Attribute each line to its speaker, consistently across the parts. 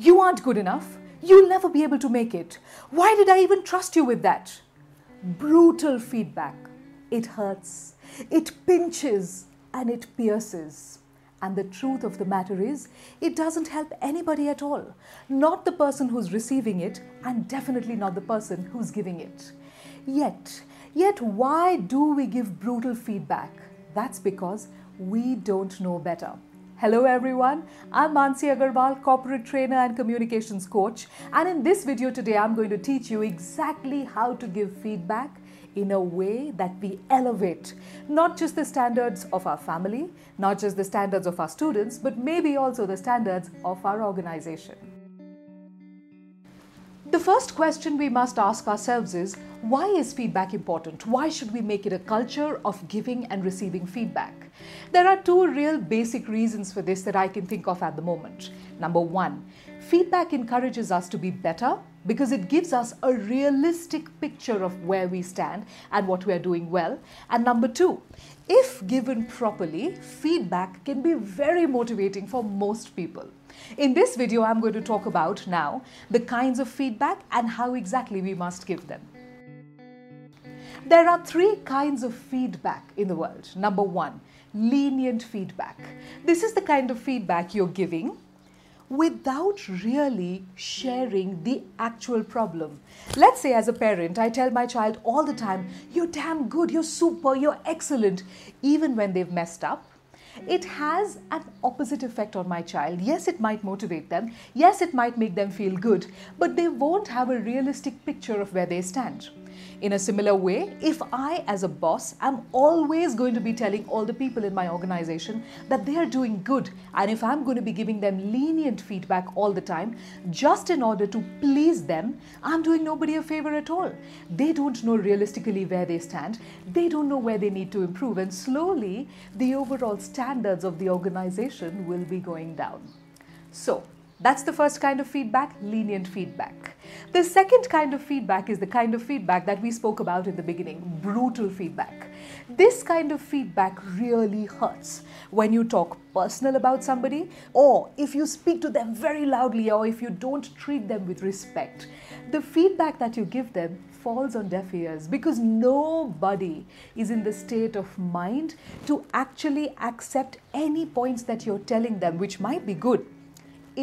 Speaker 1: You aren't good enough. You'll never be able to make it. Why did I even trust you with that? Brutal feedback. It hurts, it pinches, and it pierces. And the truth of the matter is, it doesn't help anybody at all. Not the person who's receiving it, and definitely not the person who's giving it. Yet, yet, why do we give brutal feedback? That's because we don't know better. Hello everyone, I'm Mansi Agarwal, corporate trainer and communications coach. And in this video today, I'm going to teach you exactly how to give feedback in a way that we elevate not just the standards of our family, not just the standards of our students, but maybe also the standards of our organization. The first question we must ask ourselves is why is feedback important? Why should we make it a culture of giving and receiving feedback? There are two real basic reasons for this that I can think of at the moment. Number one, feedback encourages us to be better because it gives us a realistic picture of where we stand and what we are doing well. And number two, if given properly, feedback can be very motivating for most people. In this video, I'm going to talk about now the kinds of feedback and how exactly we must give them. There are three kinds of feedback in the world. Number one, lenient feedback. This is the kind of feedback you're giving without really sharing the actual problem. Let's say, as a parent, I tell my child all the time, You're damn good, you're super, you're excellent, even when they've messed up. It has an opposite effect on my child. Yes, it might motivate them. Yes, it might make them feel good, but they won't have a realistic picture of where they stand. In a similar way, if I, as a boss, am always going to be telling all the people in my organization that they are doing good, and if I'm going to be giving them lenient feedback all the time just in order to please them, I'm doing nobody a favor at all. They don't know realistically where they stand, they don't know where they need to improve, and slowly the overall standards of the organization will be going down. So, that's the first kind of feedback, lenient feedback. The second kind of feedback is the kind of feedback that we spoke about in the beginning brutal feedback. This kind of feedback really hurts when you talk personal about somebody, or if you speak to them very loudly, or if you don't treat them with respect. The feedback that you give them falls on deaf ears because nobody is in the state of mind to actually accept any points that you're telling them, which might be good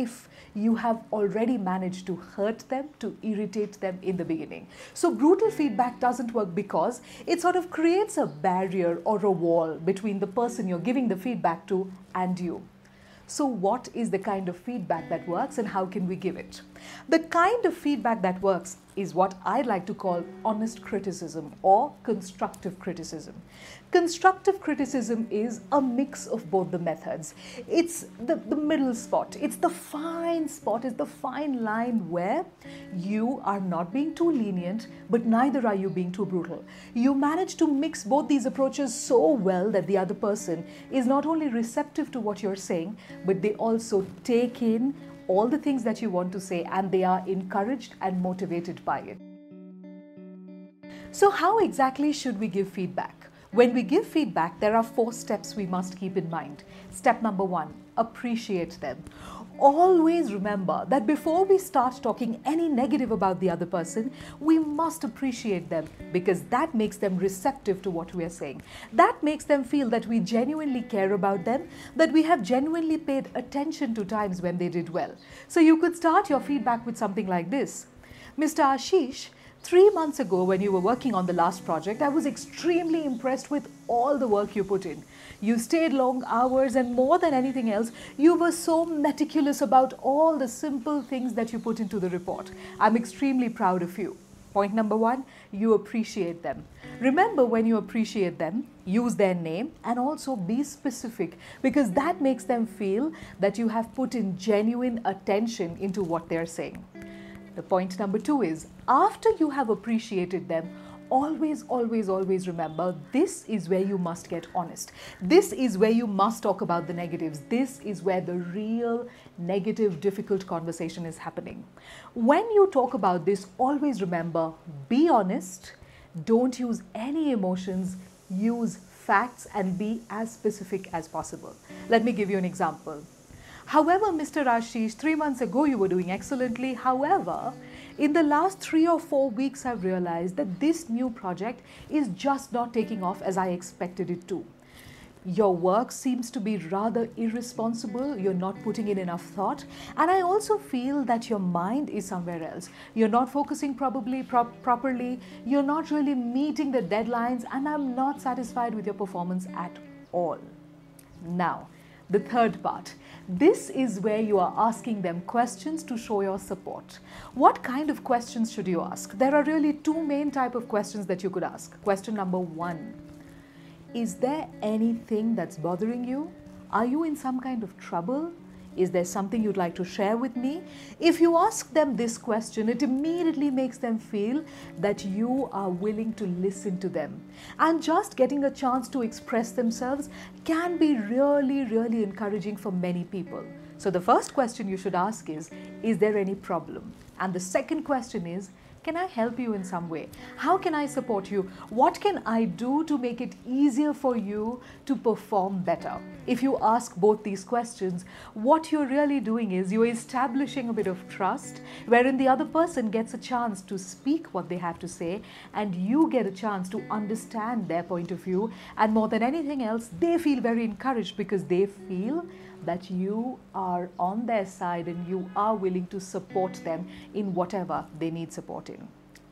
Speaker 1: if you have already managed to hurt them, to irritate them in the beginning. So, brutal feedback doesn't work because it sort of creates a barrier or a wall between the person you're giving the feedback to and you. So, what is the kind of feedback that works and how can we give it? The kind of feedback that works is what I like to call honest criticism or constructive criticism. Constructive criticism is a mix of both the methods. It's the, the middle spot, it's the fine spot, it's the fine line where you are not being too lenient, but neither are you being too brutal. You manage to mix both these approaches so well that the other person is not only receptive to what you're saying, but they also take in all the things that you want to say and they are encouraged and motivated by it. So, how exactly should we give feedback? When we give feedback, there are four steps we must keep in mind. Step number one appreciate them. Always remember that before we start talking any negative about the other person, we must appreciate them because that makes them receptive to what we are saying. That makes them feel that we genuinely care about them, that we have genuinely paid attention to times when they did well. So you could start your feedback with something like this Mr. Ashish, Three months ago, when you were working on the last project, I was extremely impressed with all the work you put in. You stayed long hours, and more than anything else, you were so meticulous about all the simple things that you put into the report. I'm extremely proud of you. Point number one, you appreciate them. Remember, when you appreciate them, use their name and also be specific because that makes them feel that you have put in genuine attention into what they're saying. The point number two is after you have appreciated them, always, always, always remember this is where you must get honest. This is where you must talk about the negatives. This is where the real negative, difficult conversation is happening. When you talk about this, always remember be honest, don't use any emotions, use facts, and be as specific as possible. Let me give you an example. However, Mr. Ashish, three months ago you were doing excellently. However, in the last three or four weeks, I've realized that this new project is just not taking off as I expected it to. Your work seems to be rather irresponsible. You're not putting in enough thought. And I also feel that your mind is somewhere else. You're not focusing probably pro- properly. You're not really meeting the deadlines. And I'm not satisfied with your performance at all. Now, the third part. This is where you are asking them questions to show your support. What kind of questions should you ask? There are really two main type of questions that you could ask. Question number 1. Is there anything that's bothering you? Are you in some kind of trouble? Is there something you'd like to share with me? If you ask them this question, it immediately makes them feel that you are willing to listen to them. And just getting a chance to express themselves can be really, really encouraging for many people. So, the first question you should ask is Is there any problem? And the second question is can I help you in some way? How can I support you? What can I do to make it easier for you to perform better? If you ask both these questions, what you're really doing is you're establishing a bit of trust wherein the other person gets a chance to speak what they have to say and you get a chance to understand their point of view. And more than anything else, they feel very encouraged because they feel that you are on their side and you are willing to support them in whatever they need support in.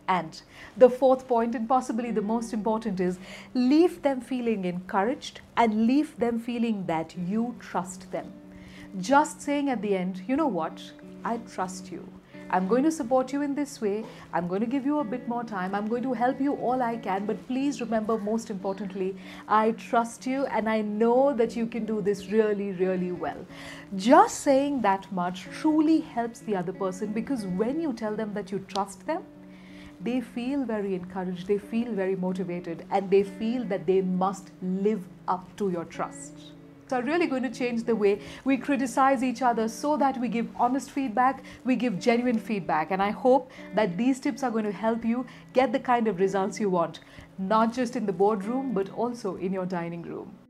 Speaker 1: And the fourth point, and possibly the most important, is leave them feeling encouraged and leave them feeling that you trust them. Just saying at the end, you know what, I trust you. I'm going to support you in this way. I'm going to give you a bit more time. I'm going to help you all I can. But please remember, most importantly, I trust you and I know that you can do this really, really well. Just saying that much truly helps the other person because when you tell them that you trust them, they feel very encouraged, they feel very motivated, and they feel that they must live up to your trust are really going to change the way we criticize each other so that we give honest feedback, we give genuine feedback. And I hope that these tips are going to help you get the kind of results you want, not just in the boardroom, but also in your dining room.